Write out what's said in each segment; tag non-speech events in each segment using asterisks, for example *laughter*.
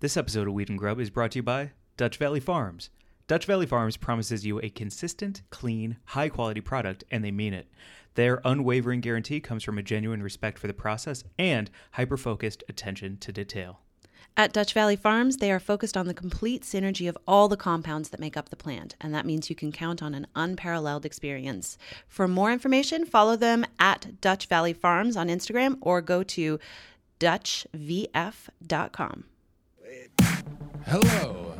This episode of Weed and Grub is brought to you by Dutch Valley Farms. Dutch Valley Farms promises you a consistent, clean, high quality product, and they mean it. Their unwavering guarantee comes from a genuine respect for the process and hyper focused attention to detail. At Dutch Valley Farms, they are focused on the complete synergy of all the compounds that make up the plant, and that means you can count on an unparalleled experience. For more information, follow them at Dutch Valley Farms on Instagram or go to DutchVF.com. Hello,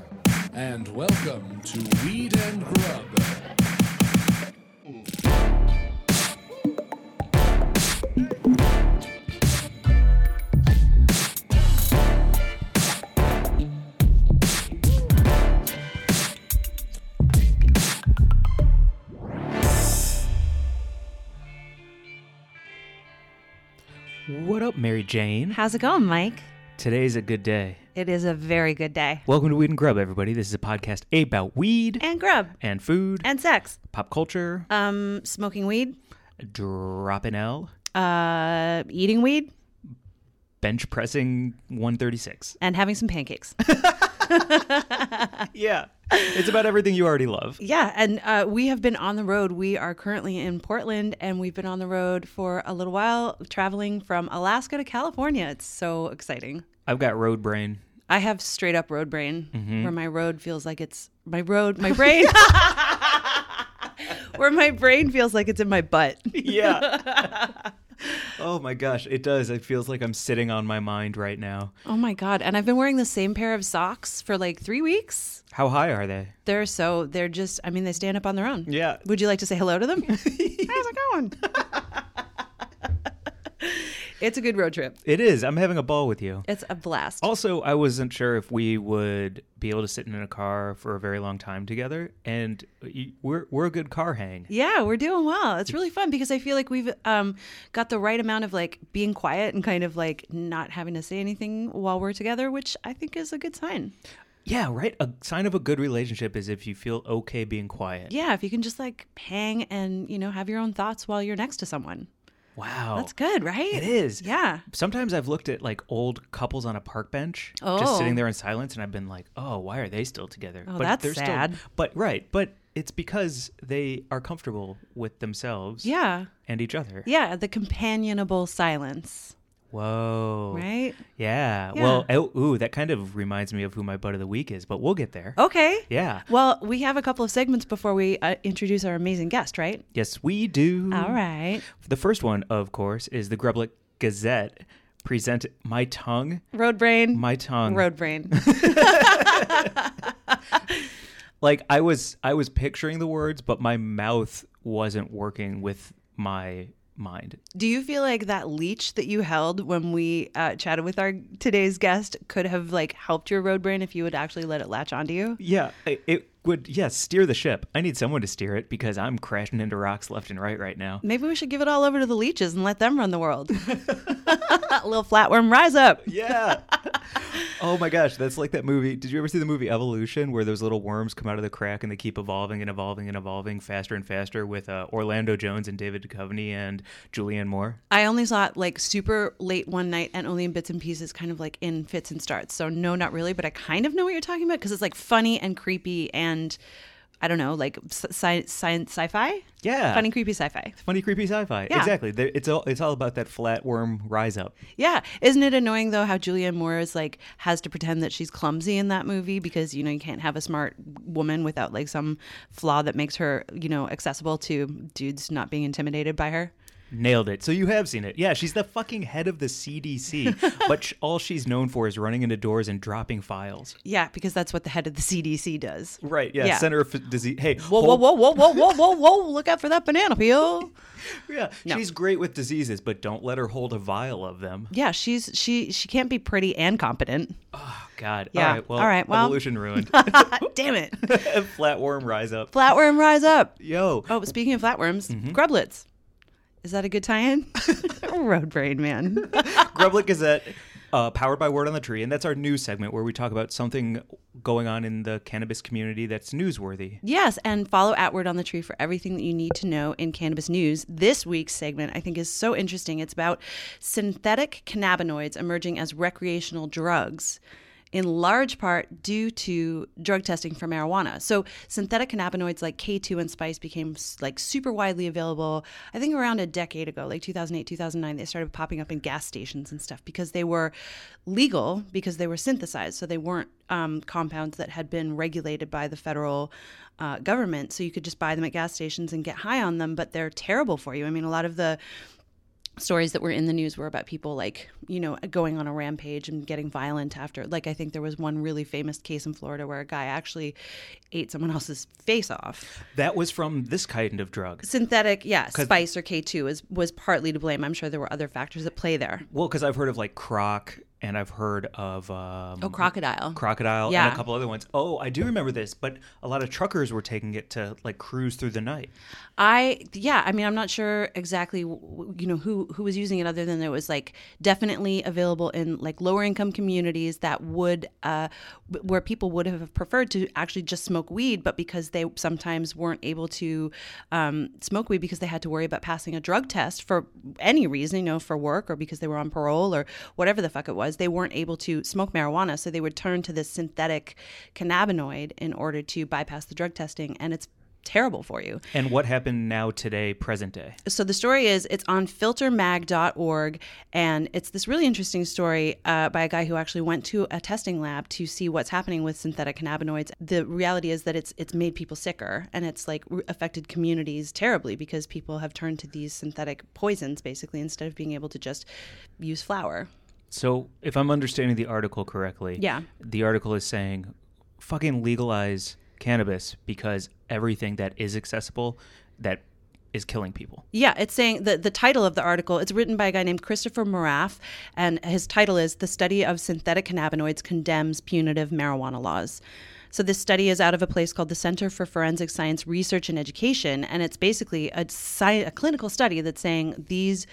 and welcome to Weed and Grub. What up, Mary Jane? How's it going, Mike? Today's a good day. It is a very good day. Welcome to Weed and Grub, everybody. This is a podcast about weed And grub. and food, And sex. pop culture, Um, smoking weed. dropping L, Uh, eating weed. bench pressing 136. And having some pancakes. *laughs* Yeah, it's about everything you already love. Yeah, and uh, we have been on the road. We are currently in Portland, and we've been on the road for a little while, traveling from Alaska to California. It's so exciting. I've got road brain. I have straight up road brain, Mm-hmm. where my road feels like it's my road, my brain, *laughs* where my brain feels like it's in my butt. Yeah. *laughs* oh my gosh, it does. It feels like I'm sitting on my mind right now. Oh my god! And I've been wearing the same pair of socks for like three weeks. How high are they? They're so they're just. I mean, they stand up on their own. Yeah. Would you like to say hello to them? *laughs* How's it going? It's a good road trip. It is. I'm having a ball with you. It's a blast. Also, I wasn't sure if we would be able to sit in a car for a very long time together, and we're we're a good car hang. Yeah, we're doing well. It's really fun because I feel like we've um, got the right amount of like being quiet and kind of like not having to say anything while we're together, which I think is a good sign. Yeah, right. A sign of a good relationship is if you feel okay being quiet. Yeah, if you can just like hang and you know have your own thoughts while you're next to someone, Wow, that's good, right? It is. Yeah. Sometimes I've looked at like old couples on a park bench, just Oh. sitting there in silence, and I've been like, "Oh, why are they still together?" Oh, that's sad. Still, but right, but it's because they are comfortable with themselves Yeah. and each other. Yeah. The companionable silence, Whoa. right? Yeah. Yeah. Well, oh, ooh, that kind of reminds me of who my butt of the week is, but we'll get there. Okay. Yeah. Well, we have a couple of segments before we uh, introduce our amazing guest, right? Yes, we do. All right. The first one, of course, is the Grublik Gazette. Present my tongue, Road brain. my tongue. Road brain. *laughs* *laughs* like I was, I was picturing the words, but my mouth wasn't working with my mind. Do you feel like that leech that you held when we uh, chatted with our today's guest could have like helped your road brain if you would actually let it latch onto you? Yeah, it, it would. Yes, steer the ship. I need someone to steer it because I'm crashing into rocks left and right right now. Maybe we should give it all over to the leeches and let them run the world. *laughs* Little flatworm, rise up. *laughs* Yeah. oh my gosh, that's like that movie. Did you ever see the movie Evolution where those little worms come out of the crack and they keep evolving and evolving and evolving faster and faster with uh, Orlando Jones and David Duchovny and Julianne Moore? I only saw it like super late one night and only in bits and pieces, kind of like in fits and starts. So, no, not really, but I kind of know what you're talking about because it's like funny and creepy and I don't know, like sci- science sci fi? Yeah. Funny, creepy sci fi. Funny, creepy sci-fi. Yeah. Exactly. It's all it's all about that flatworm rise up. Yeah. Isn't it annoying though how Julianne Moore is like has to pretend that she's clumsy in that movie because you know you can't have a smart woman without like some flaw that makes her, you know, accessible to dudes not being intimidated by her? Nailed it. So you have seen it. Yeah, she's the fucking head of the CDC, *laughs* but sh- all she's known for is running into doors and dropping files. Yeah, because that's what the head of the CDC does. Right. Yeah. Yeah. Center of F- Disease. Hey. Whoa, whoa, whoa, whoa, whoa, whoa, whoa, whoa! Look out for that banana peel. *laughs* Yeah. No. She's great with diseases, but don't let her hold a vial of them. Yeah, she's she she can't be pretty and competent. Oh God. Yeah. All right. Well. All right, well- Evolution ruined. *laughs* Damn it! Flatworm rise up. Flatworm, rise up! Yo. Oh, speaking of flatworms, Mm-hmm. grublets. Is that a good tie-in? *laughs* Road brain man. *laughs* Grublik Gazette. Uh, powered by Word on the Tree, and that's our news segment where we talk about something going on in the cannabis community that's newsworthy. Yes, and follow at Word on the Tree for everything that you need to know in cannabis news. This week's segment, I think, is so interesting. It's about synthetic cannabinoids emerging as recreational drugs in large part due to drug testing for marijuana. So synthetic cannabinoids like K2 and spice became like super widely available. I think around a decade ago, like 2008, 2009, they started popping up in gas stations and stuff because they were legal because they were synthesized. So they weren't um, compounds that had been regulated by the federal uh, government. So you could just buy them at gas stations and get high on them, but they're terrible for you. I mean, a lot of the stories that were in the news were about people like you know going on a rampage and getting violent after like i think there was one really famous case in florida where a guy actually ate someone else's face off. That was from this kind of drug. synthetic yeah spice or k2 was was partly to blame. I'm sure there were other factors at play there. Well, because I've heard of like croc and I've heard of um, oh crocodile crocodile and a couple other ones. Oh, I do remember this, but a lot of truckers were taking it to like cruise through the night. I yeah, I mean, I'm not sure exactly, you know, who who was using it, other than it was like definitely available in like lower income communities that would, uh, where people would have preferred to actually just smoke weed, but because they sometimes weren't able to um, smoke weed because they had to worry about passing a drug test for any reason, you know, for work or because they were on parole or whatever the fuck it was, they weren't able to smoke marijuana, so they would turn to this synthetic cannabinoid in order to bypass the drug testing, and it's terrible for you. And what happened now today, present day? So the story is it's on filtermag.org and it's this really interesting story uh, by a guy who actually went to a testing lab to see what's happening with synthetic cannabinoids. The reality is that it's it's made people sicker and it's like affected communities terribly because people have turned to these synthetic poisons basically instead of being able to just use flour. So, if I'm understanding the article correctly, Yeah. the article is saying fucking legalize cannabis because everything that is accessible that is killing people. Yeah, it's saying the the title of the article. It's written by a guy named Christopher Moraff, and his title is "The Study of Synthetic Cannabinoids Condemns Punitive Marijuana Laws." So this study is out of a place called the Center for Forensic Science Research and Education, and it's basically a, sci- a clinical study that's saying these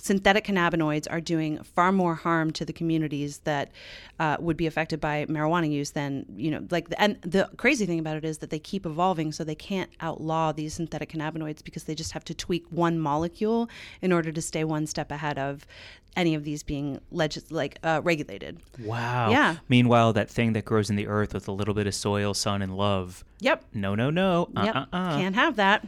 synthetic cannabinoids are doing far more harm to the communities that uh, would be affected by marijuana use than you know like the, and the crazy thing about it is that they keep evolving so they can't outlaw these synthetic cannabinoids because they just have to tweak one molecule in order to stay one step ahead of any of these being legis- like uh, regulated Wow. Yeah. Meanwhile, that thing that grows in the earth with a little bit of soil, sun, and love. yep No, no, no. Uh, Yep, uh, can't have that.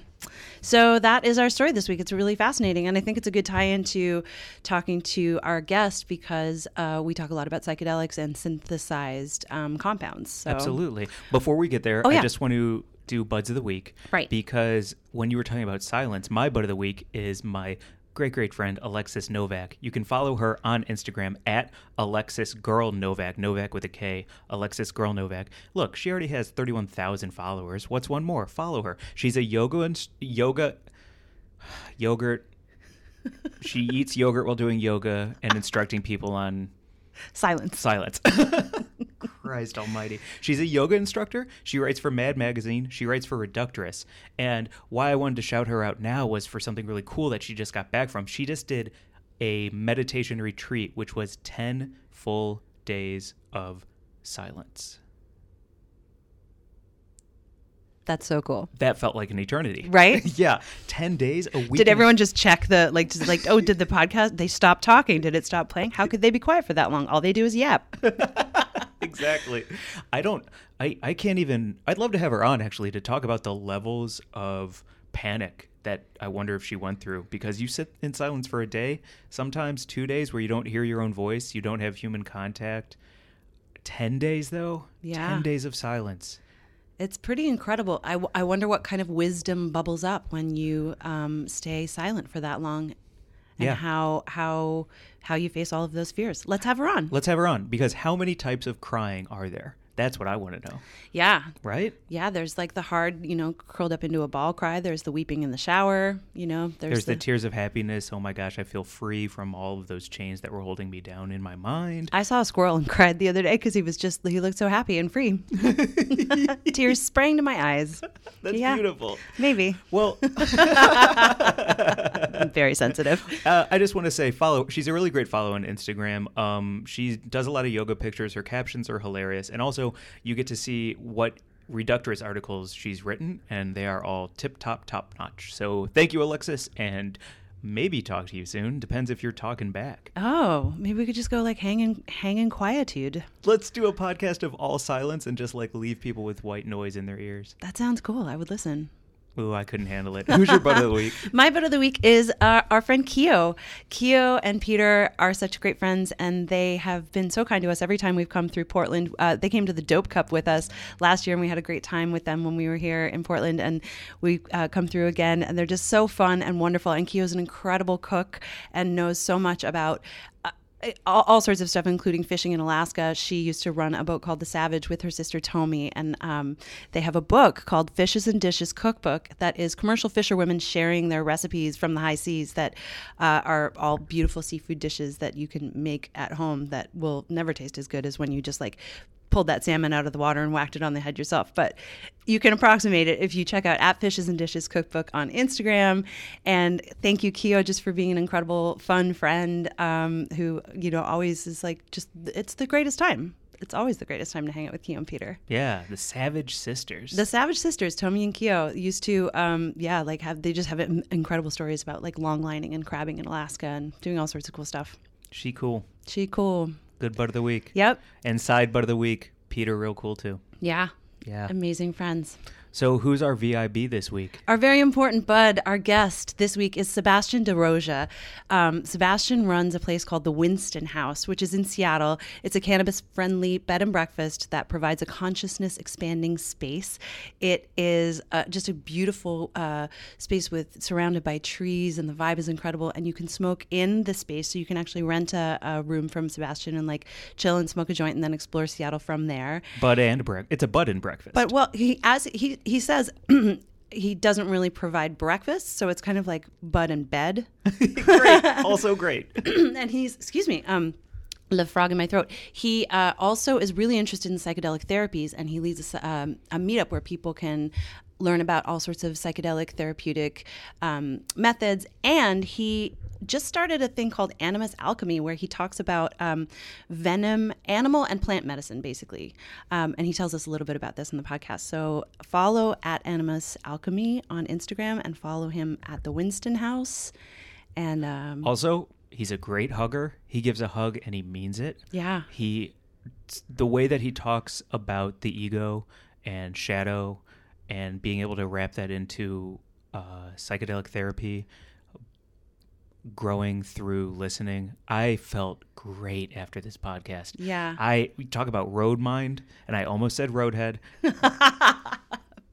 So that is our story this week. It's really fascinating, and I think it's a good tie-in to talking to our guest because uh, we talk a lot about psychedelics and synthesized um, compounds. So. Absolutely. Before we get there, Oh, I just want to do buds of the week. Right. Because when you were talking about silence, my bud of the week is my great great friend Alexis Novak. You can follow her on Instagram at Alexis Girl Novak, Novak with a K, Alexis Girl Novak. Look, she already has 31,000 followers. What's one more? Follow her. She's a yoga and yoga *sighs* yogurt she eats yogurt while doing yoga and instructing people on Silence. silence. *laughs* Christ almighty. She's a yoga instructor. She writes for Mad Magazine. She writes for Reductress. And why I wanted to shout her out now was for something really cool that she just got back from. She just did a meditation retreat, which was 10 full days of silence. That's so cool. That felt like an eternity. Right? *laughs* yeah. 10 days, a week. Did everyone just check the like? Just like, oh, did the podcast? They stopped talking. Did it stop playing? How could they be quiet for that long? All they do is yap. *laughs* exactly. *laughs* I don't. I. I can't even. I'd love to have her on actually to talk about the levels of panic that I wonder if she went through because you sit in silence for a day, sometimes two days where you don't hear your own voice, you don't have human contact. Ten days though. Yeah. Ten days of silence. It's pretty incredible. I, w- I wonder what kind of wisdom bubbles up when you um, stay silent for that long, and Yeah. how how how you face all of those fears. Let's have her on. Let's have her on because how many types of crying are there? That's what I want to know. Yeah, Right? yeah. There's like the hard, you know, curled up into a ball cry. There's the weeping in the shower. You know, there's, There's the tears of happiness. Oh my gosh, I feel free from all of those chains that were holding me down in my mind. I saw a squirrel and *laughs* cried the other day because he was just he looked so happy and free. *laughs* Tears sprang to my eyes. *laughs* That's Yeah. beautiful. Maybe Well, I'm very sensitive. uh, I just want to say follow. She's a really great follow on Instagram. Um, she does a lot of yoga pictures. Her captions are hilarious, and also you get to see what reductress articles she's written, and they are all tip top, top notch. So thank you, Alexis, and maybe talk to you soon. Depends if you're talking back. Oh, maybe we could just go like hang in hang in quietude. Let's do a podcast of all silence and just like leave people with white noise in their ears. That sounds cool. I would listen. Ooh, I couldn't handle it. *laughs* Who's your butt of the week? *laughs* My butt of the week is uh, our friend Keo. Keo and Peter are such great friends, and they have been so kind to us every time we've come through Portland. Uh, they came to the Dope Cup with us last year, and we had a great time with them when we were here in Portland. And we uh, come through again, and they're just so fun and wonderful. And Keo's an incredible cook and knows so much about uh, all, all, sorts of stuff, including fishing in Alaska. She used to run a boat called The Savage with her sister Tomi, and um, they have a book called Fishes and Dishes Cookbook that is commercial fisherwomen sharing their recipes from the high seas that uh, are all beautiful seafood dishes that you can make at home that will never taste as good as when you just like pulled that salmon out of the water and whacked it on the head yourself. But you can approximate it if you check out at Fishes and Dishes Cookbook on Instagram. And thank you, Keo, just for being an incredible, fun friend um, who, you know, always is like just, it's the greatest time. It's always the greatest time to hang out with Keo and Peter. Yeah, the Savage Sisters. The Savage Sisters, Tommy and Keo, used to, um, yeah, like have, they just have incredible stories about like long lining and crabbing in Alaska and doing all sorts of cool stuff. She cool. She cool. Good butt of the week. Yep. And side butt of the week, Peter, real cool too. Yeah. Yeah. Amazing friends. So, who's our VIB this week? Our very important bud, our guest this week is Sebastian DeRoja. Um, Sebastian runs a place called the Winston House, which is in Seattle. It's a cannabis friendly bed and breakfast that provides a consciousness expanding space. It is uh, just a beautiful uh, space with surrounded by trees, and the vibe is incredible. And you can smoke in the space, so you can actually rent a, a room from Sebastian and like chill and smoke a joint, and then explore Seattle from there. Bud and breakfast. It's a bud and breakfast. But well, he as he he says *clears throat* he doesn't really provide breakfast, so it's kind of like bud and bed. *laughs* great, also great. *clears throat* and he's excuse me, um, the frog in my throat. He uh, also is really interested in psychedelic therapies, and he leads a, um, a meetup where people can learn about all sorts of psychedelic therapeutic um, methods. And he just started a thing called Animus Alchemy, where he talks about um, venom, animal and plant medicine, basically. Um, and he tells us a little bit about this in the podcast. So follow at Animus Alchemy on Instagram and follow him at the Winston House. And um, also, he's a great hugger. He gives a hug and he means it. Yeah. He, the way that he talks about the ego and shadow and being able to wrap that into uh, psychedelic therapy growing through listening. I felt great after this podcast. Yeah. I we talk about road mind and I almost said roadhead. *laughs*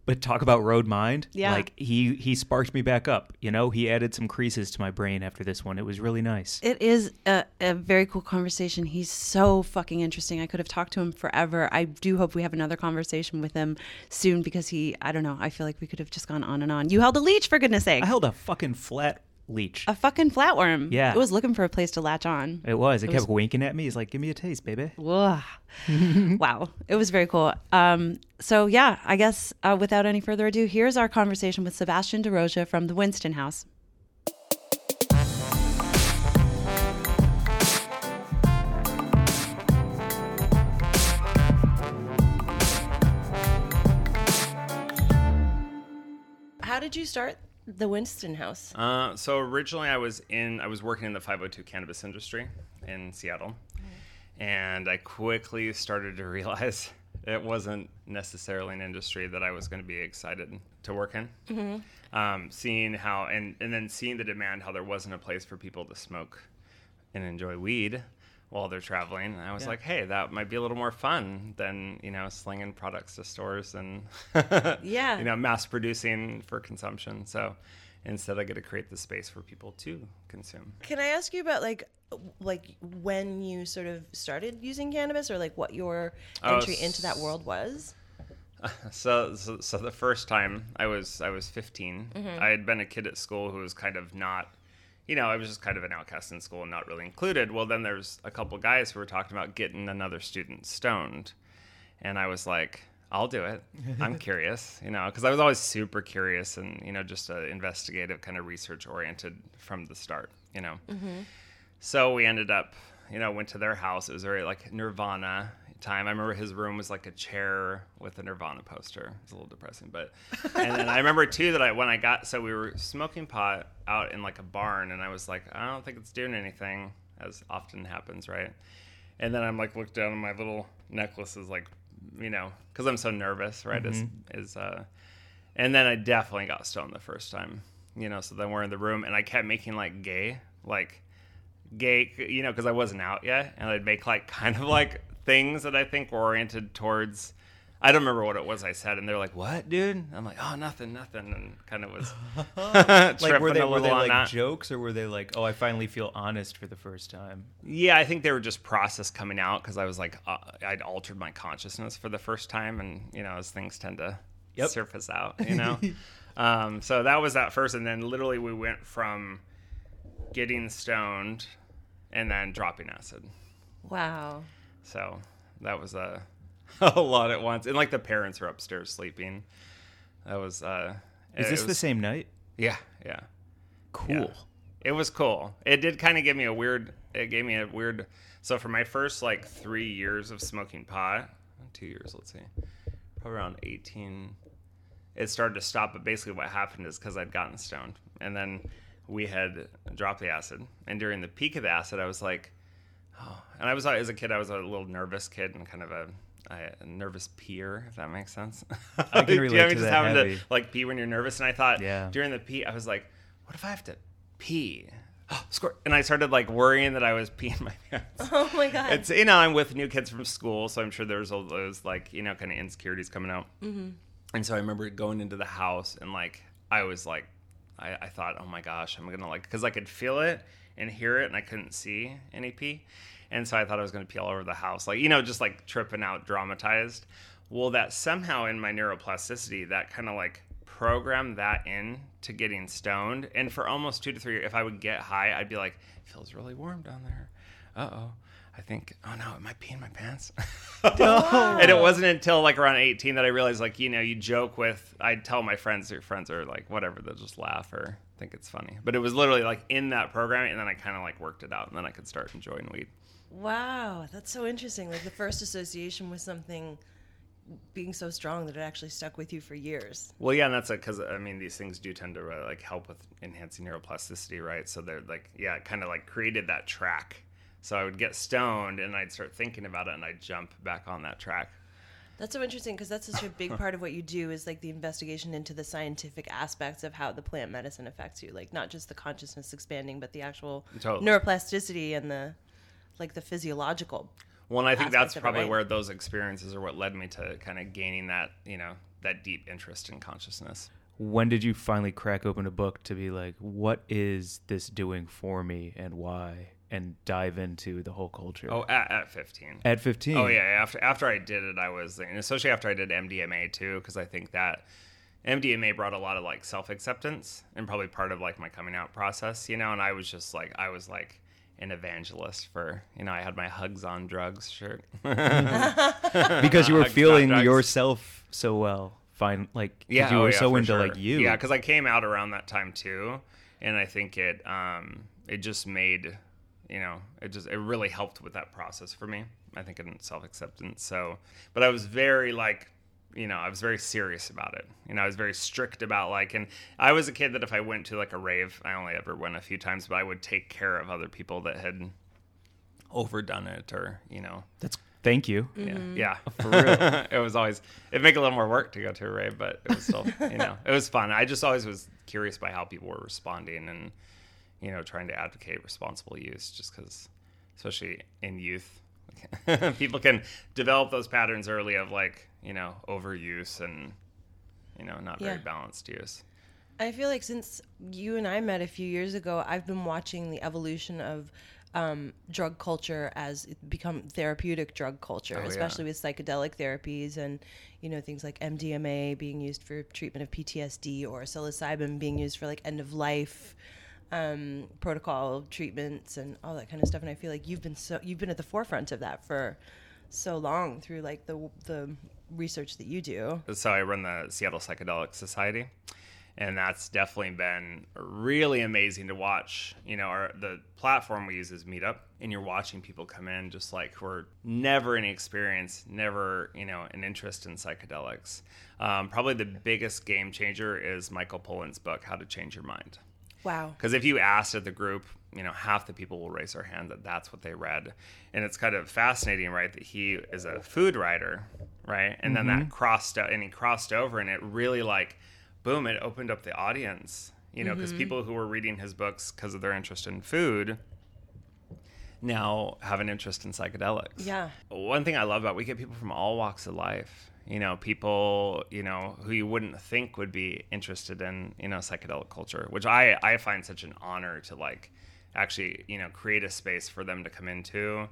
but talk about road mind. Yeah. Like he he sparked me back up. You know, he added some creases to my brain after this one. It was really nice. It is a, a very cool conversation. He's so fucking interesting. I could have talked to him forever. I do hope we have another conversation with him soon because he I don't know, I feel like we could have just gone on and on. You held a leech for goodness sake. I held a fucking flat leech. A fucking flatworm. Yeah. It was looking for a place to latch on. It was. It, it kept was... winking at me. He's like, "Give me a taste, baby." *laughs* Wow. It was very cool. Um, so yeah, I guess uh, without any further ado, here's our conversation with Sebastian DeRoja from the Winston House. How did you start the Winston House? Uh, so originally, I was in I was working in the 502 cannabis industry in Seattle, and I quickly started to *laughs* realize it wasn't necessarily an industry that I was going to be excited to work in. Mm-hmm. Um, seeing how and and then seeing the demand, how there wasn't a place for people to smoke and enjoy weed while they're traveling. And I was yeah. like, hey, that might be a little more fun than you know slinging products to stores and *laughs* yeah, you know, mass producing for consumption. So instead, I get to create the space for people to consume. Can I ask you about like like when you sort of started using cannabis, or like what your oh, entry oh, into that world was? *laughs* So, so, so, the first time I was I was 15. Mm-hmm. I had been a kid at school who was kind of not you know, I was just kind of an outcast in school and not really included. Well, then there's a couple guys who were talking about getting another student stoned. And I was like, I'll do it. *laughs* I'm curious, you know, because I was always super curious and, you know, just a investigative kind of research oriented from the start, you know. Mm-hmm. So we ended up, you know, went to their house. It was very like Nirvana time. I remember his room was like a chair with a Nirvana poster. It's a little depressing, but and then I remember too that I when I got so we were smoking pot out in like a barn, and I was like, I don't think it's doing anything, as often happens, right? And then I'm like, looked down, and my little necklace is like, you know, because I'm so nervous, right? Is is uh, and then I definitely got stoned the first time, you know. So then we're in the room, and I kept making like gay, like gay, you know, because I wasn't out yet, and I'd make like *laughs* kind of like things that I think were oriented towards. I don't remember what it was I said, and they're like, "What, dude?" I'm like, "Oh, nothing, nothing," and kind of was *laughs* *laughs* like were they a were they on like that. jokes or were they like, oh, I finally feel honest for the first time? Yeah, I think they were just process coming out because I was like, uh, I'd altered my consciousness for the first time, and you know, as things tend to Yep. surface out, you know. *laughs* um, so that was that first, and then literally we went from getting stoned and then dropping acid. Wow. So that was a *laughs* a lot at once, and like the parents were upstairs sleeping. That was. uh Is it this the was- same night? Yeah, yeah. Cool. Yeah. It was cool. It did kind of give me a weird. It gave me a weird. So for my first like three years of smoking pot, two years, let's see, probably around eighteen, it started to stop. But basically, what happened is because I'd gotten stoned, and then we had dropped the acid, and during the peak of the acid, I was like, oh, and I was as a kid, I was a little nervous kid and kind of a. a nervous peer, if that makes sense. *laughs* I can Do you relate know, to just that having heavy. to like pee when you're nervous, and I thought Yeah. during the pee, I was like, what if I have to pee? *gasps* Squirt. And I started like worrying that I was peeing my *laughs* pants. Oh my god. It's you know I'm with new kids from school, so I'm sure there's all those like you know kind of insecurities coming out. Mm-hmm. And so I remember going into the house and like I was like, I, I thought, oh my gosh, I'm gonna like because I could feel it and hear it, and I couldn't see any pee, and so I thought I was gonna pee all over the house, like you know just like tripping out, dramatized. Well, that somehow in my neuroplasticity, that kind of like programmed that in to getting stoned. And for almost two to three, if I would get high, I'd be like, feels really warm down there. Uh oh. I think, oh no, it might pee in my pants. *laughs* and it wasn't until like around 18 that I realized, like, you know, you joke with, I'd tell my friends, your friends are like, whatever, they'll just laugh or think it's funny. But it was literally like in that programming, and then I kind of like worked it out, and then I could start enjoying weed. wow, that's so interesting. Like the first association with something being so strong that it actually stuck with you for years. Well, yeah, and that's because I mean these things do tend to uh, like help with enhancing neuroplasticity, right? So they're like, yeah, it kind of like created that track. So I would get stoned and I'd start thinking about it, and I'd jump back on that track. That's so interesting because that's such a big part of what you do is like the investigation into the scientific aspects of how the plant medicine affects you, like not just the consciousness expanding, but the actual Totally. neuroplasticity and the like the physiological. Well, and I think that's of it, probably right? where those experiences are what led me to kind of gaining that, you know, that deep interest in consciousness. When did you finally crack open a book to be like, what is this doing for me and why? And dive into the whole culture. Oh, at, at 15. At 15. Oh yeah, after after I did it, I was, and especially after I did MDMA too, because I think that MDMA brought a lot of like self acceptance and probably part of like my coming out process, you know. And I was just like, I was like an evangelist for, you know, I had my hugs on drugs shirt. *laughs* Because you were *laughs* feeling yourself so well. Fine. like yeah, you oh, were yeah, so into sure. like you. Yeah, because I came out around that time too, and I think it um it just made you know it just it really helped with that process for me. I think in self acceptance. So, but I was very like you know I was very serious about it. You know I was very strict about like, and I was a kid that if I went to like a rave, I only ever went a few times, but I would take care of other people that had overdone it or you know That's thank you. yeah, Mm-hmm. yeah, *laughs* for real. *laughs* it was always it'd make a little more work to go to a rave, but it was still you know it was fun. I just always was curious by how people were responding and you know trying to advocate responsible use, just because especially in youth, *laughs* people can develop those patterns early of like you know overuse and you know not very balanced use. I feel like since you and I met a few years ago, I've been watching the evolution of um, drug culture as it become therapeutic drug culture, Oh, yeah. especially with psychedelic therapies and you know things like MDMA being used for treatment of PTSD or psilocybin being used for like end of life um, protocol treatments and all that kind of stuff. And I feel like you've been so you've been at the forefront of that for so long through like the the research that you do. So I run the Seattle Psychedelic Society, and that's definitely been really amazing to watch. You know, our the platform we use is Meetup, and you're watching people come in just like who are never any experience, never you know an interest in psychedelics. Um, probably the biggest game changer is Michael Pollan's book, How to Change Your Mind. Wow. Because if you asked at the group, you know, half the people will raise their hand that that's what they read. And it's kind of fascinating, right, that he is a food writer, right? And then that mm-hmm. crossed and he crossed over, and it really like, boom, it opened up the audience, you know, because mm-hmm. people who were reading his books because of their interest in food now have an interest in psychedelics. Yeah. One thing I love about we get people from all walks of life. You know, people you know who you wouldn't think would be interested in you know psychedelic culture, which I I find such an honor to like actually you know create a space for them to come into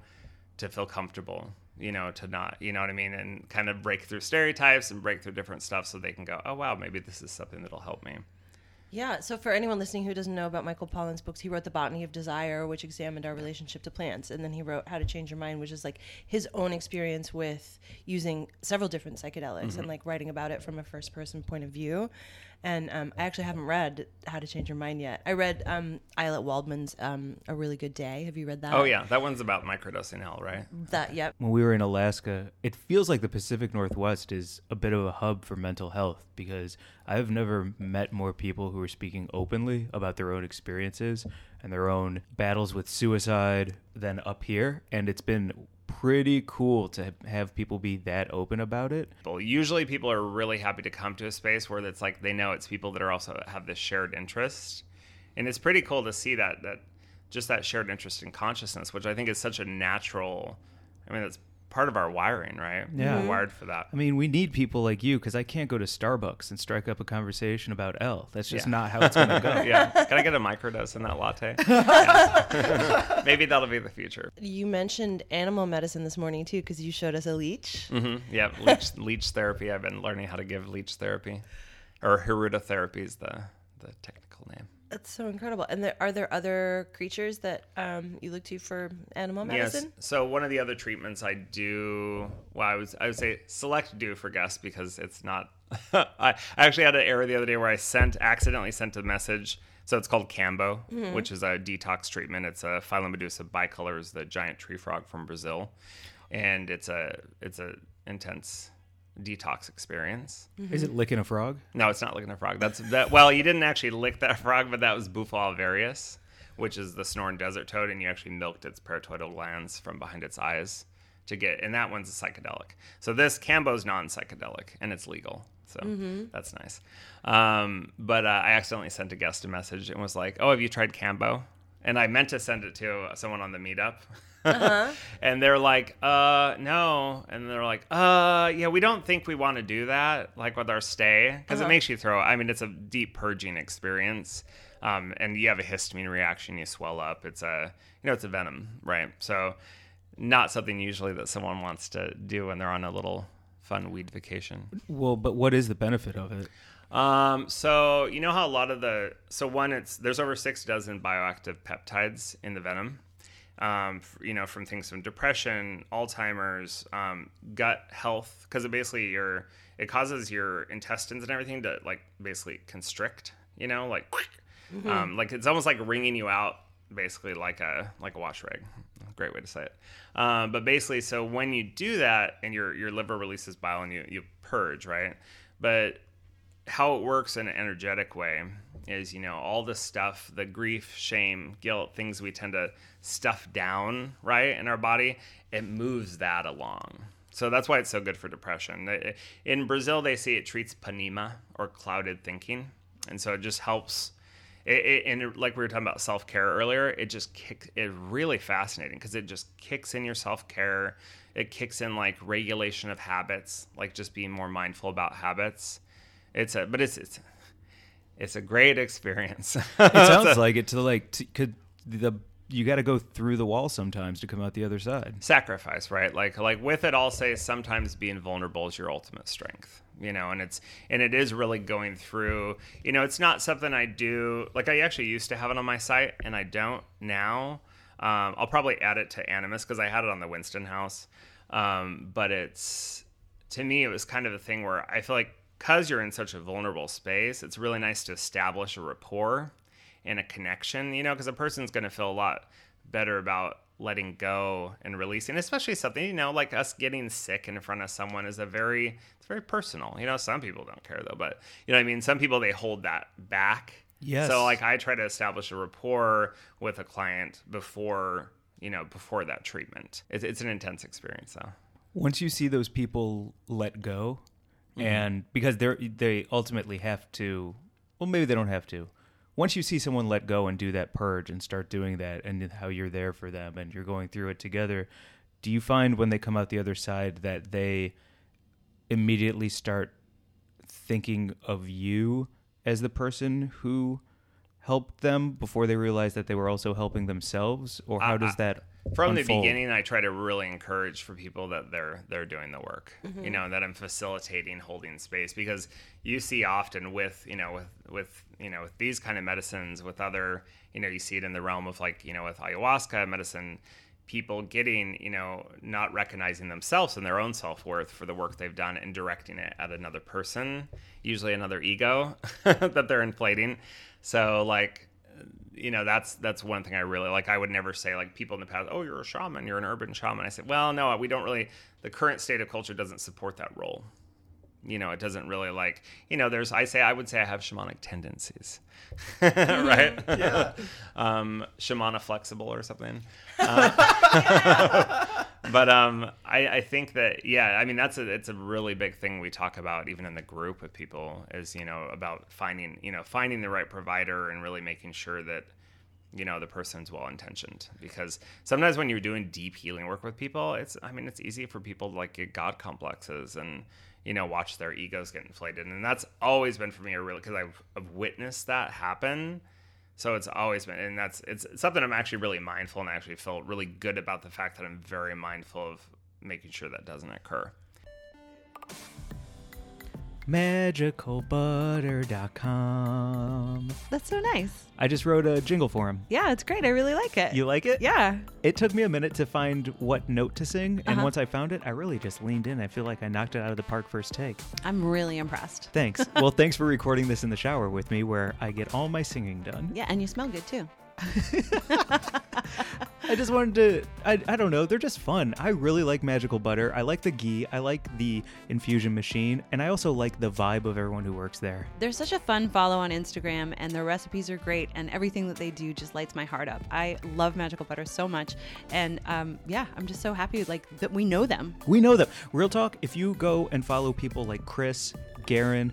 to feel comfortable you know to not you know what i mean and kind of break through stereotypes and break through different stuff so they can go oh wow maybe this is something that'll help me Yeah. So for anyone listening who doesn't know about Michael Pollan's books, he wrote The Botany of Desire, which examined our relationship to plants, and then he wrote How to Change Your Mind, which is like his own experience with using several different psychedelics mm-hmm. and like writing about it from a first person point of view. And um, I actually haven't read How to Change Your Mind yet. I read um, Ayelet Waldman's um, A Really Good Day. Have you read that? oh yeah that one's about microdosing hell right That. Yep. when we were in Alaska, it feels like the Pacific Northwest is a bit of a hub for mental health because I've never met more people who are speaking openly about their own experiences and their own battles with suicide than up here. And it's been pretty cool to have people be that open about it. people. Usually, people are really happy to come to a space where it's like they know it's people that are also have this shared interest, and it's pretty cool to see that that just that shared interest in consciousness, which I think is such a natural. I mean, it's part of our wiring, right? Yeah. We're wired for that. I mean, we need people like you because I can't go to Starbucks and strike up a conversation about L. That's just Yeah. not how it's going to go. *laughs* yeah. Can I get a microdose in that latte? Yeah. *laughs* Maybe that'll be the future. You mentioned animal medicine this morning too, because you showed us a leech. hmm Yeah. *laughs* Leech, leech therapy. I've been learning how to give leech therapy, or hirudotherapy is the the technical name. That's so incredible. And there, are there other creatures that um, you look to for animal medicine? Yes. So one of the other treatments I do, well, I was I would say select do for guests because it's not. *laughs* I, actually had an error the other day where I sent accidentally sent a message. So it's called Kambo, which is a detox treatment. It's a Phyllomedusa bicolors, the giant tree frog from Brazil, and it's a it's a intense detox experience. Is it licking a frog? No, it's not licking a frog. That's that. Well, you didn't actually lick that *laughs* frog, but that was Bufo alvarius, which is the Sonoran desert toad, and you actually milked its parotidal glands from behind its eyes to get. And that one's a psychedelic. So this Kambo's non-psychedelic, and it's legal. So that's nice. Um, but uh, I accidentally sent a guest a message and was like, "Oh, have you tried Kambo?" And I meant to send it to someone on the meetup. *laughs* *laughs* and they're like, uh, no. And they're like, uh, yeah, we don't think we want to do that, like with our stay, because it makes you throw. I mean, it's a deep purging experience, um, and you have a histamine reaction. You swell up. It's a, you know, it's a venom, right? So, not something usually that someone wants to do when they're on a little fun weed vacation. Well, but what is the benefit of it? Um, so you know how a lot of the so one it's there's over six dozen bioactive peptides in the venom. Um, you know, from things from depression, Alzheimer's, um, gut health, because it basically your it causes your intestines and everything to like basically constrict. You know, like um, like it's almost like wringing you out, basically like a like a wash rag. Great way to say it. Um, but basically, so when you do that and your your liver releases bile and you you purge, right? But how it works in an energetic way is you know all the stuff the grief shame guilt things we tend to stuff down right in our body it moves that along so that's why it's so good for depression in brazil they say it treats panema or clouded thinking and so it just helps it, it, and it- like we were talking about self care earlier, it just kicks. It really fascinating because it just kicks in your self care. It kicks in like regulation of habits, like just being more mindful about habits. It's a, but it's it's it's a great experience. It *laughs* sounds like it to like to, could the you got to go through the wall sometimes to come out the other side. sacrifice right like like with it i'll say sometimes being vulnerable is your ultimate strength you know and it's and it is really going through you know it's not something i do like i actually used to have it on my site and i don't now um, i'll probably add it to animus because i had it on the winston house um, but it's to me it was kind of a thing where i feel like because you're in such a vulnerable space, it's really nice to establish a rapport and a connection, you know, because a person's going to feel a lot better about letting go and releasing, especially something, you know, like us getting sick in front of someone is a very, it's very personal. You know, some people don't care though, but you know what I mean? Some people, they hold that back. Yes. So like I try to establish a rapport with a client before, you know, before that treatment. It's, it's an intense experience though. Once you see those people let go, Mm-hmm. and because they're they ultimately have to, well, maybe they don't have to. Once you see someone let go and do that purge and start doing that, and how you're there for them and you're going through it together, do you find when they come out the other side that they immediately start thinking of you as the person who helped them before they realized that they were also helping themselves, or how does that from the beginning i try to really encourage for people that they're they're doing the work you mm-hmm. know that i'm facilitating holding space because you see often with you know with with you know with these kind of medicines with other you know you see it in the realm of like you know with ayahuasca medicine people getting you know not recognizing themselves and their own self-worth for the work they've done and directing it at another person usually another ego *laughs* that they're inflating. So like you know that's that's one thing I really like. I would never say like people in the past, oh, you're a shaman, you're an urban shaman. I said, well, no, we don't really. The current state of culture doesn't support that role. You know, it doesn't really like. You know, there's. I say I would say I have shamanic tendencies, *laughs* right? Yeah. *laughs* um, shamana flexible or something. Uh, *laughs* but um, I, I think that yeah, I mean that's a it's a really big thing we talk about even in the group with people is you know about finding you know finding the right provider and really making sure that you know the person's well intentioned because sometimes when you're doing deep healing work with people it's i mean it's easy for people to like get god complexes and you know watch their egos get inflated. And that's always been for me a real because I've, I've witnessed that happen. So it's always been and that's it's something i'm actually really mindful and i actually felt really good about the fact that i'm very mindful of making sure that doesn't occur magicalbutter.com. That's so nice. I just wrote a jingle for him. Yeah, it's great. I really like it. You like it? Yeah. It took me a minute to find what note to sing, and Uh-huh. once I found it, I really just leaned in. I feel like I knocked it out of the park first take. I'm really impressed. Thanks. *laughs* well, thanks for recording this in the shower with me where I get all my singing done. Yeah, and you smell good too. *laughs* I just wanted to, I, I don't know, they're just fun. I really like Magical Butter. I like the ghee. I like the infusion machine. And I also like the vibe of everyone who works there. They're such a fun follow on Instagram, and their recipes are great, and everything that they do just lights my heart up. I love Magical Butter so much, and um, yeah, I'm just so happy like that we know them. We know them. Real talk, if you go and follow people like Chris, Garyn,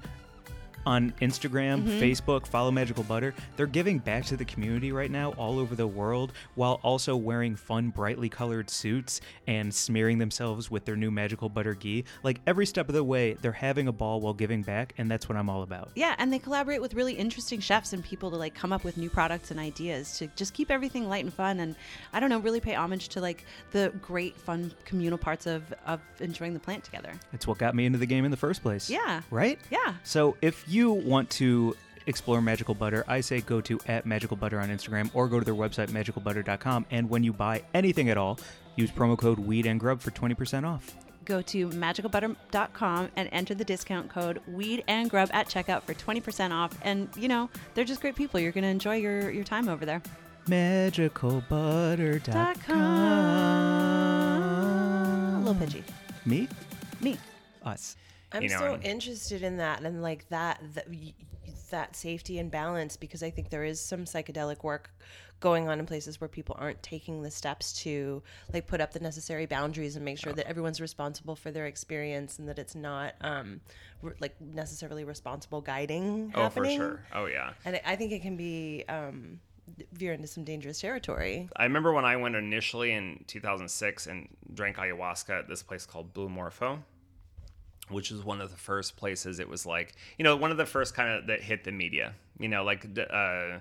on Instagram, mm-hmm. Facebook, follow Magical Butter. They're giving back to the community right now all over the world while also wearing fun, brightly colored suits and smearing themselves with their new Magical Butter ghee. Like every step of the way, they're having a ball while giving back, and that's what I'm all about. Yeah, and they collaborate with really interesting chefs and people to like come up with new products and ideas to just keep everything light and fun and I don't know, really pay homage to like the great fun communal parts of of enjoying the plant together. It's what got me into the game in the first place. Yeah. Right? Yeah. So if you want to explore Magical Butter, I say go to at Magical Butter on Instagram or go to their website magicalbutter.com. And when you buy anything at all, use promo code Weed and Grub for twenty percent off. Go to magicalbutter.com and enter the discount code weed and grub at checkout for 20% off. And, you know, they're just great people. You're going to enjoy your, your time over there. Magicalbutter.com. A little pitchy. Me? Me. Us. I'm You know, so and- interested in that and like that, that that safety and balance because I think there is some psychedelic work going on in places where people aren't taking the steps to like put up the necessary boundaries and make sure that everyone's responsible for their experience and that it's not um re- like necessarily responsible guiding oh happening. for sure oh yeah And I- I think it can be um veer into some dangerous territory. I remember when I went initially in 2006 and drank ayahuasca at this place called Blue Morpho, which was one of the first places it was like, you know, one of the first kind of that hit the media. You know, like uh,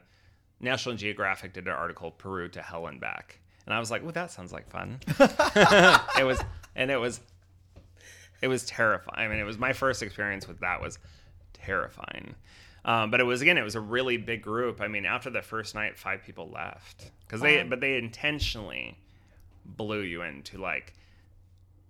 National Geographic did an article, Peru to Hell and Back. And I was like, well, that sounds like fun. *laughs* it was, and it was, it was terrifying. I mean, it was my first experience with that was terrifying. Um, but it was again, it was a really big group. I mean, after the first night, five people left because they, but they intentionally blew you into like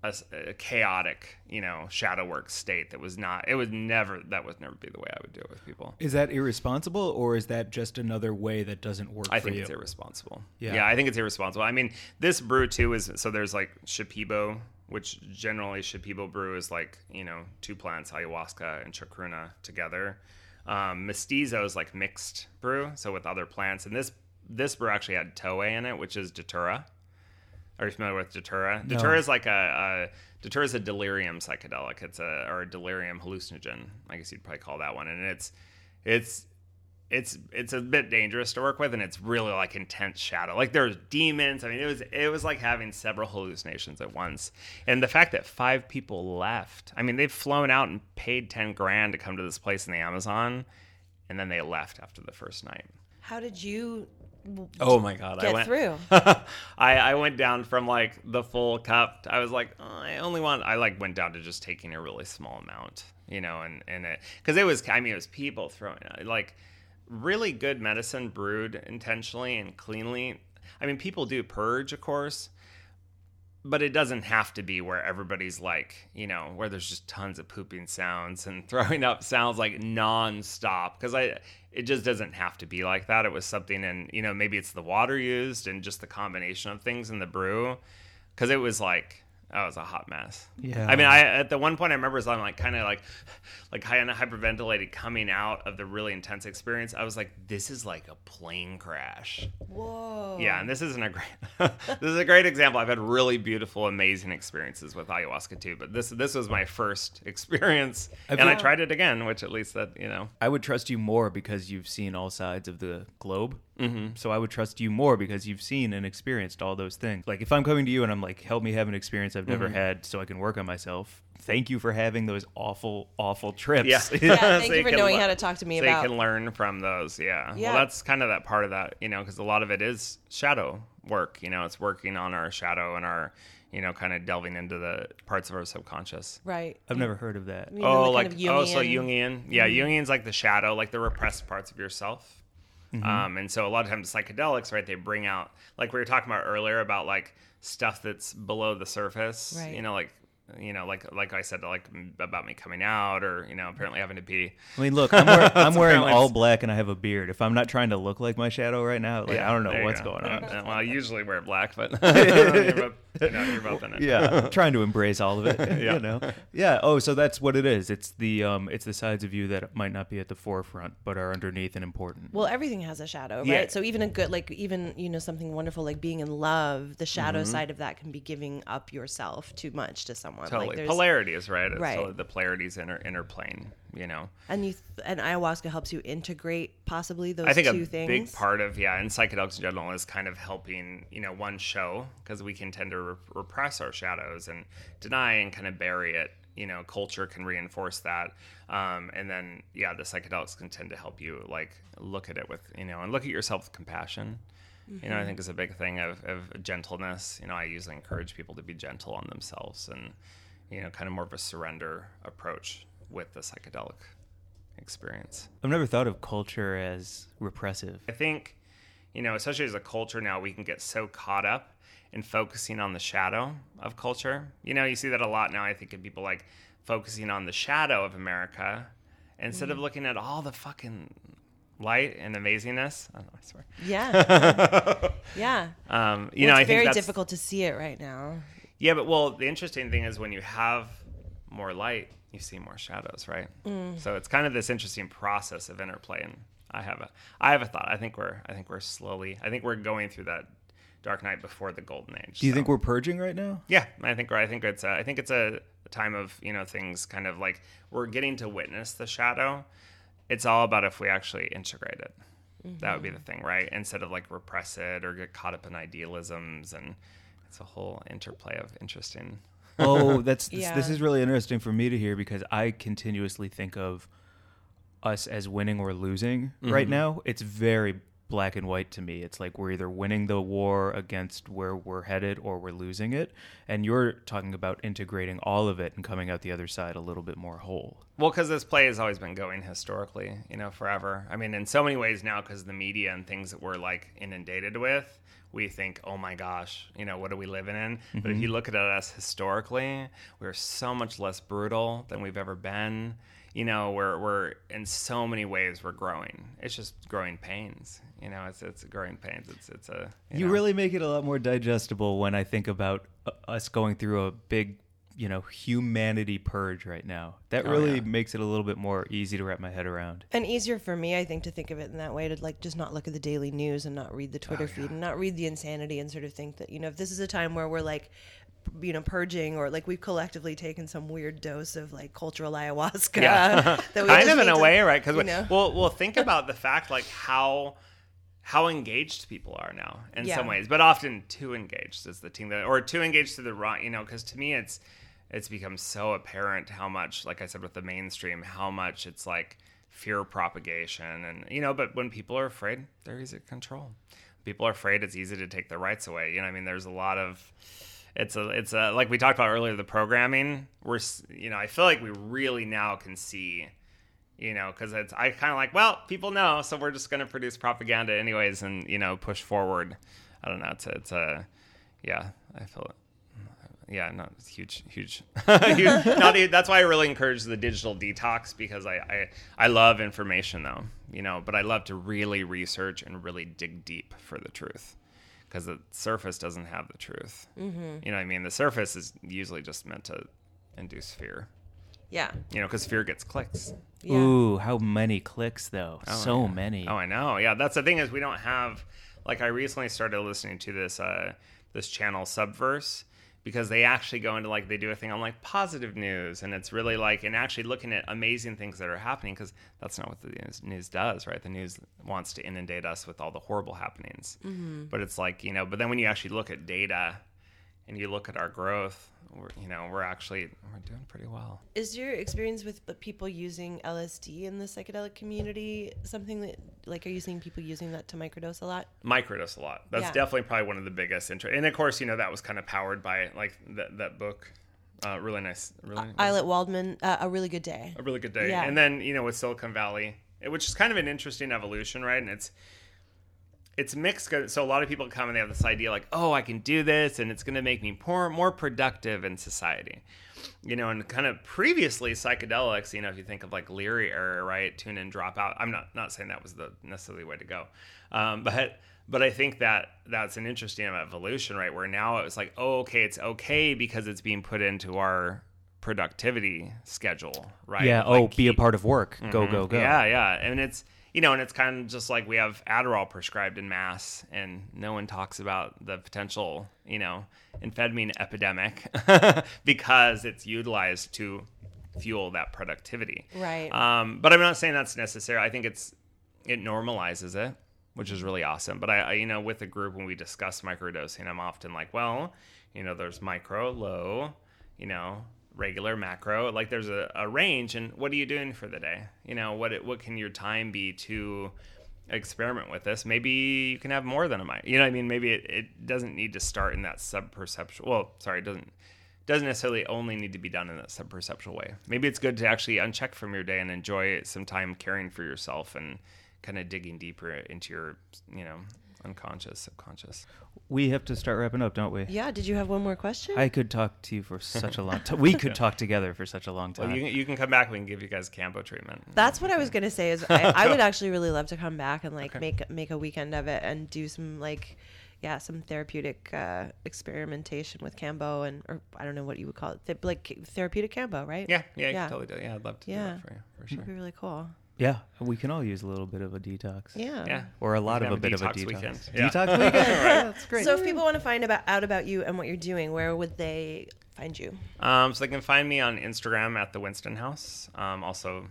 a, a chaotic, you know, shadow work state that was not. It would never. That would never be the way I would do it with people. Is that irresponsible, or is that just another way that doesn't work I think you? it's irresponsible. Yeah. Yeah. I think it's irresponsible. I mean, this brew too is so there's like Shipibo, which generally Shipibo brew is like you know two plants, ayahuasca and chacruna together. Um, mestizo is like mixed brew, so with other plants, and this this brew actually had toé in it, which is datura. Are you familiar with datura? No. Datura is like a, a datura is a delirium psychedelic. It's a or a delirium hallucinogen. I guess you'd probably call that one, and it's it's it's it's a bit dangerous to work with and it's really like intense shadow like there's demons i mean it was it was like having several hallucinations at once and the fact that five people left i mean they've flown out and paid 10 grand to come to this place in the amazon and then they left after the first night How did you oh my god get i went through? *laughs* I, I went down from like the full cup. I was like, oh, I only want. I like went down to just taking a really small amount, you know, and and it because it was. I mean, it was people throwing uh, like really good medicine brewed intentionally and cleanly. I mean, people do purge, of course, but it doesn't have to be where everybody's like, you know, where there's just tons of pooping sounds and *laughs* throwing up sounds like nonstop. Because I, it just doesn't have to be like that. It was something, and you know, maybe it's the water used and just the combination of things in the brew. Because it was like, that was a hot mess. Yeah. I mean, I at the one point I remember, as I'm like kind of like, like kind of hyperventilated coming out of the really intense experience. I was like, this is like a plane crash. Whoa. Yeah, and this isn't a great. *laughs* this is a great example. I've had really beautiful, amazing experiences with ayahuasca too, but this this was my first *laughs* experience, I've and I tried it again, which at least that you know. I would trust you more because you've seen all sides of the globe. Mm-hmm. So I would trust you more because you've seen and experienced all those things. Like if I'm coming to you and I'm like, help me have an experience I've never had so I can work on myself. Thank you for having those awful, awful trips. Yeah, *laughs* *laughs* Yeah, thank you for knowing le- how to talk to me so about- you can learn from those. Yeah. Yeah. Well, that's kind of that part of that, you know, because a lot of it is shadow work. You know, it's working on our shadow and our, you know, kind of delving into the parts of our subconscious. Right. I've never heard of that. You know, oh, like kind of oh, so Jungian- Jungian, yeah, Jungian's like the shadow, like the repressed parts of yourself. Mm-hmm. Um, and so a lot of times psychedelics, right? They bring out like we were talking about earlier about like stuff that's below the surface. Right. You know, like you know, like like I said, like about me coming out or you know, apparently having to pee. I mean, look, I'm, wear- *laughs* I'm wearing all black and I have a beard. If I'm not trying to look like my shadow right now, like I don't know what's go. going on. Yeah, well, I usually wear black, but *laughs* *laughs* you're, both, you know, you're both in it. yeah, I'm trying to embrace all of it. Yeah. You know. Yeah. Oh, so that's what it is. It's the um, it's the sides of you that might not be at the forefront, but are underneath and important. Well, everything has a shadow, right? Yeah. So even a good, like even you know something wonderful like being in love, the shadow Mm-hmm. side of that can be giving up yourself too much to someone. Totally. Like Polarity is right. It's Right. totally the polarities inter interplane. You know. and you th- and ayahuasca helps you integrate possibly those I think two a things. big part of yeah, and psychedelics in general is kind of helping you know one show because we can tend to re- repress our shadows and deny and kind of bury it. You know, culture can reinforce that, um, and then yeah, the psychedelics can tend to help you like look at it with you know and look at yourself with compassion. You know, I mm-hmm. think is a big thing of, of gentleness. You know, I usually encourage people to be gentle on themselves and you know, kind of more of a surrender approach with the psychedelic experience. I've never thought of culture as repressive. I think, you know, especially as a culture now, we can get so caught up in focusing on the shadow of culture. You know, you see that a lot now, I think, in people like focusing on the shadow of America instead of mm-hmm. looking at all the fucking light and amazingness. I know, I swear. Yeah, *laughs* yeah. Um, you Well, know, it's think very that's, difficult to see it right now. Yeah, but well, the interesting thing is when you have more light, you see more shadows, right? Mm. So it's kind of this interesting process of interplay. And I have a, I have a thought. I think we're, I think we're slowly, I think we're going through that dark night before the golden age. Do you So- think we're purging right now? Yeah, I think, I think it's, a, I think it's a time of you know things kind of like we're getting to witness the shadow. It's all about if we actually integrate it. That would be the mm-hmm. thing, right? Instead of like repress it or get caught up in idealisms and it's a whole interplay of interesting. oh, *laughs* that's this, Yeah. this is really interesting for me to hear because I continuously think of us as winning or losing right mm-hmm. now. It's very black and white to me. It's like we're either winning the war against where we're headed or we're losing it. And you're talking about integrating all of it and coming out the other side a little bit more whole. Well, because this play has always been going historically, you know, forever. I mean, in so many ways now, because the media and things that we're like inundated with, we think, oh my gosh, you know, what are we living in? But if you look at us historically, we're so much less brutal than we've ever been. You know, we're we're in so many ways we're growing. It's just growing pains. You know, it's it's growing pains. It's it's a You know. really make it a lot more digestible when I think about uh, us going through a big, you know, humanity purge right now. That Oh, really yeah. makes it a little bit more easy to wrap my head around. And easier for me, I think, to think of it in that way to like just not look at the daily news and not read the oh, Twitter feed and not read the insanity and sort of think that, you know, if this is a time where we're like, you know, purging or like we've collectively taken some weird dose of like cultural ayahuasca. Yeah. *laughs* that *laughs* we kind of in a to, way, right? Because you know? well, well, think *laughs* about the fact like how how engaged people are now in Yeah. some ways, but often too engaged is the team that, or too engaged to the wrong. You know, because to me, it's it's become so apparent how much, like I said, with the mainstream, how much it's like fear propagation, and you know. But when people are afraid, they're easy to control. People are afraid; it's easy to take their rights away. You know, I mean, there's a lot of it's a it's a like we talked about earlier the programming we're you know i feel like we really now can see you know because it's i kind of like well people know so we're just going to produce propaganda anyways and you know push forward i don't know it's a, it's a yeah i feel it yeah not huge huge, *laughs* huge not, e- that's why i really encourage the digital detox because I, I i love information though you know but i love to really research and really dig deep for the truth because the surface doesn't have the truth mm-hmm. you know what i mean the surface is usually just meant to induce fear Yeah. you know because fear gets clicks Yeah. Ooh, how many clicks though? Oh, so yeah. many. Oh, I know. Yeah, that's the thing is we don't have like I recently started listening to this uh this channel Subverse because they actually go into like they do a thing on like positive news and it's really like and actually looking at amazing things that are happening because that's not what the news, news does right? The news wants to inundate us with all the horrible happenings. Mm-hmm. But it's like you know but then when you actually look at data and you look at our growth we're, you know we're actually we're doing pretty well Is your experience with people using LSD in the psychedelic community something that, like, are you seeing people using that to microdose a lot? microdose a lot. That's Yeah. definitely probably one of the biggest interest. And of course, you know that was kind of powered by like that that book. Uh, really nice, really Ayelet Waldman, uh, A Really Good Day. a really good day. Yeah. And then you know with Silicon Valley, it- which is kind of an interesting evolution, right? And it's it's mixed. So a lot of people come and they have this idea like, oh, I can do this, and it's going to make me more more productive in society. You know, and kind of previously psychedelics. You know, if you think of like Leary era, right, tune in, drop out. I'm not not saying that was the necessarily way to go, um, *laughs* but but I think that that's an interesting evolution, right? Where now it's like, oh, okay, it's okay because it's being put into our productivity schedule, right? Yeah. Like, oh, be a part of work. Go, go, go. yeah, yeah, and it's you know, and it's kind of just like we have Adderall prescribed in mass, and no one talks about the potential, you know, amphetamine epidemic *laughs* because it's utilized to fuel that productivity. Right. Um, but I'm not saying that's necessary. I think it's it normalizes it, which is really awesome. But I, I, you know, with the group when we discuss microdosing, I'm often like, well, you know, there's micro, low, you know, regular, macro. Like there's a, a range, and what are you doing for the day? You know, what it, what can your time be to experiment with this? Maybe you can have more than a mic. You know, I mean, maybe it, it doesn't need to start in that sub-perceptual. Well, sorry, it doesn't doesn't necessarily only need to be done in that sub-perceptual way. Maybe it's good to actually uncheck from your day and enjoy some time caring for yourself and kind of digging deeper into your, you know, unconscious, subconscious. We have to start wrapping up, don't we? yeah. Did you have one more question? I could talk to you for such a long time. We could talk together for such a long time. Well, you can, you can come back. We can give you guys Kambo treatment. That's what I was gonna say. Is *laughs* I, I would actually really love to come back and like make make a weekend of it and do some like, yeah, some therapeutic uh, experimentation with Kambo and or I don't know what you would call it, Th- like therapeutic Kambo, right? Yeah, yeah, Yeah. can totally do it. Yeah, I'd love to Yeah. do that for you, for sure. That'd be really cool. Yeah, we can all use a little bit of a detox. Yeah. Yeah. Or a lot of a can bit of a a detox detox. weekend. Yeah. Detox weekend. *laughs* Yeah, that's great. So if people want to find about out about you and what you're doing, where would they find you? Um, so they can find me on Instagram at the Winston House. Um, also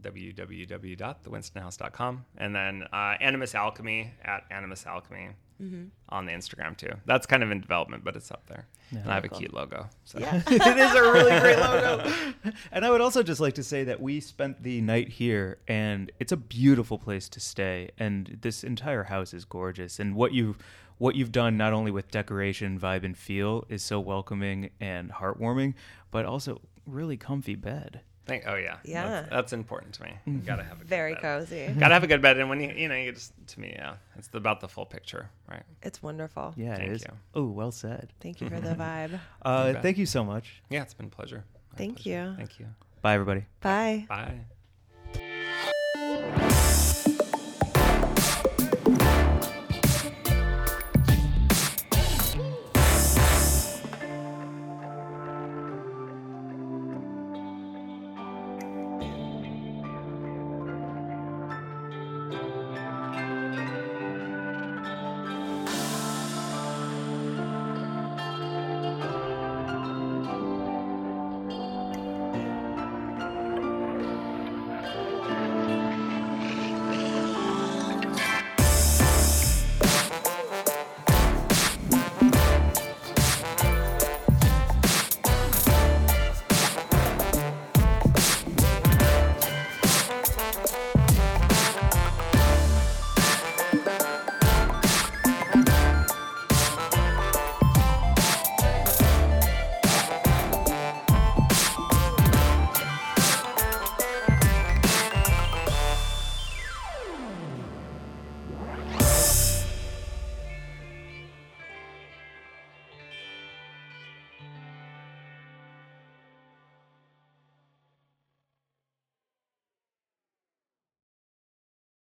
www.thewinstonhouse.com, and then uh, Animus Alchemy at Animus Alchemy Mm-hmm. on the Instagram too. That's kind of in development, but it's up there. and I have a cute logo. So. *laughs* it is a really great logo. *laughs* And I would also just like to say that we spent the night here, and it's a beautiful place to stay. And this entire house is gorgeous. And what you've what you've done, not only with decoration, vibe, and feel, is so welcoming and heartwarming, but also really comfy bed. Thank, oh yeah, Yeah. That's, that's important to me. You gotta have a good Very bed. cozy. *laughs* Gotta have a good bed, and when you you know you just to me yeah, it's about the full picture, right? It's wonderful. Yeah, Thank it is. Oh, well said. Thank you for the vibe. Uh, bet. thank you so much. Yeah, it's been a pleasure. My Thank pleasure. you. Thank you. Bye, everybody. Bye. Bye.